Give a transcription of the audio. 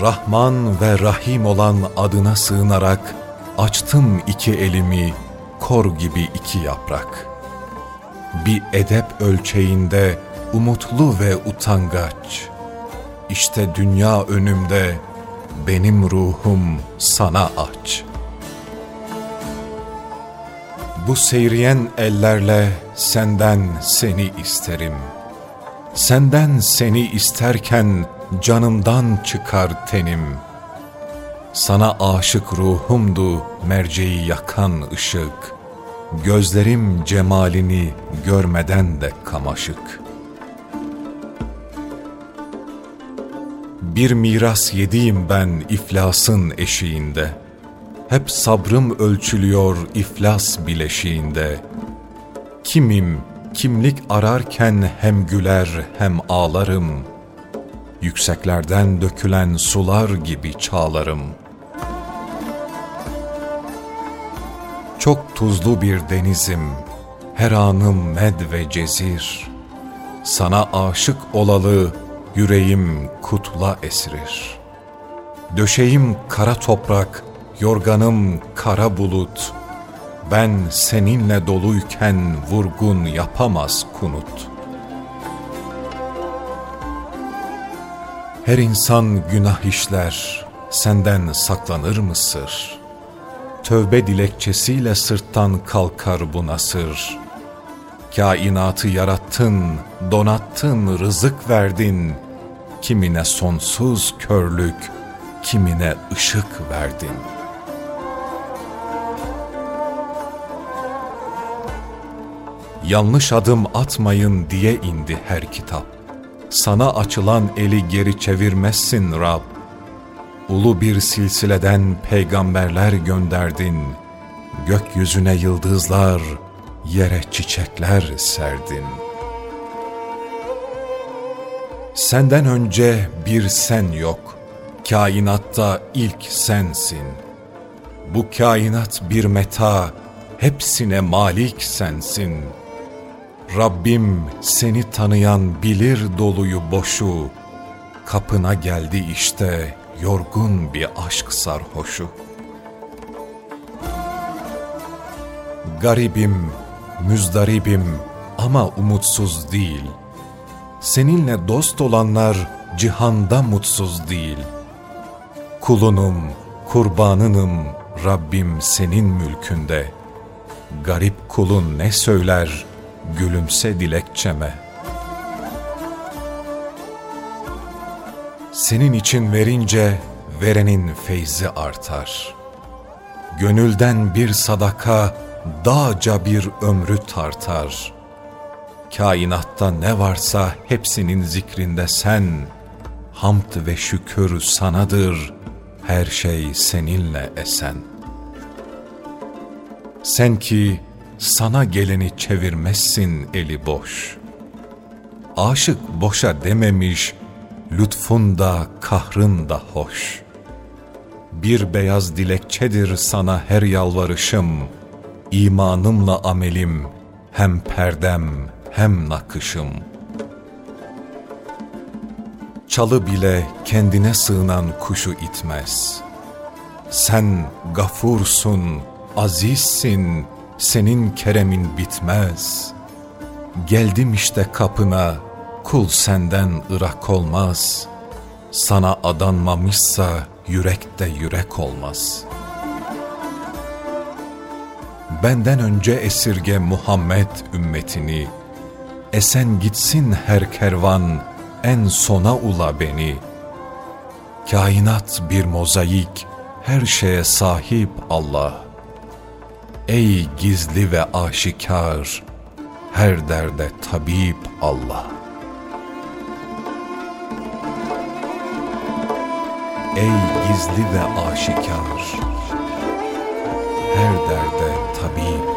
Rahman ve Rahim olan adına sığınarak açtım iki elimi kor gibi iki yaprak. Bir edep ölçeğinde umutlu ve utangaç. İşte dünya önümde benim ruhum sana aç. Bu seyriyen ellerle senden seni isterim. Senden seni isterken canımdan çıkar tenim. Sana aşık ruhumdu merceği yakan ışık. Gözlerim cemalini görmeden de kamaşık. Bir miras yediğim ben iflasın eşiğinde. Hep sabrım ölçülüyor iflas bileşiğinde. Kimim, kimlik ararken hem güler hem ağlarım. Yükseklerden dökülen sular gibi çağlarım. Çok tuzlu bir denizim, her anım med ve cezir. Sana aşık olalı yüreğim kutla esirir. Döşeğim kara toprak, yorganım kara bulut. Ben seninle doluyken vurgun yapamaz kunut. Her insan günah işler, senden saklanır mı sır? Tövbe dilekçesiyle sırttan kalkar bu nasır. Kainatı yarattın, donattın, rızık verdin. Kimine sonsuz körlük, kimine ışık verdin. Yanlış adım atmayın diye indi her kitap. Sana açılan eli geri çevirmezsin Rab. Ulu bir silsileden peygamberler gönderdin. Gökyüzüne yıldızlar, yere çiçekler serdin. Senden önce bir sen yok, kainatta ilk sensin. Bu kainat bir meta, hepsine malik sensin. Rabbim seni tanıyan bilir doluyu boşu, kapına geldi işte yorgun bir aşk sarhoşu. Garibim, müzdaribim ama umutsuz değil. Seninle dost olanlar cihanda mutsuz değil. Kulunum, kurbanınım Rabbim senin mülkünde. Garip kulun ne söyler, gülümse dilekçeme. Senin için verince verenin feyzi artar. Gönülden bir sadaka dağca bir ömrü tartar. Kainatta ne varsa hepsinin zikrinde sen, hamd ve şükür sanadır, her şey seninle esen. Sen ki sana geleni çevirmezsin eli boş. Aşık boşa dememiş, lütfun da kahrın da hoş. Bir beyaz dilekçedir sana her yalvarışım, imanımla amelim, hem perdem hem nakışım. Çalı bile kendine sığınan kuşu itmez. Sen gafursun, azizsin, senin keremin bitmez. Geldim işte kapına, kul senden ırak olmaz. Sana adanmamışsa yürekte yürek olmaz.'' benden önce esirge Muhammed ümmetini, esen gitsin her kervan, en sona ula beni. Kainat bir mozaik, her şeye sahip Allah. Ey gizli ve aşikar, her derde tabip Allah. Ey gizli ve aşikar, her derde tabip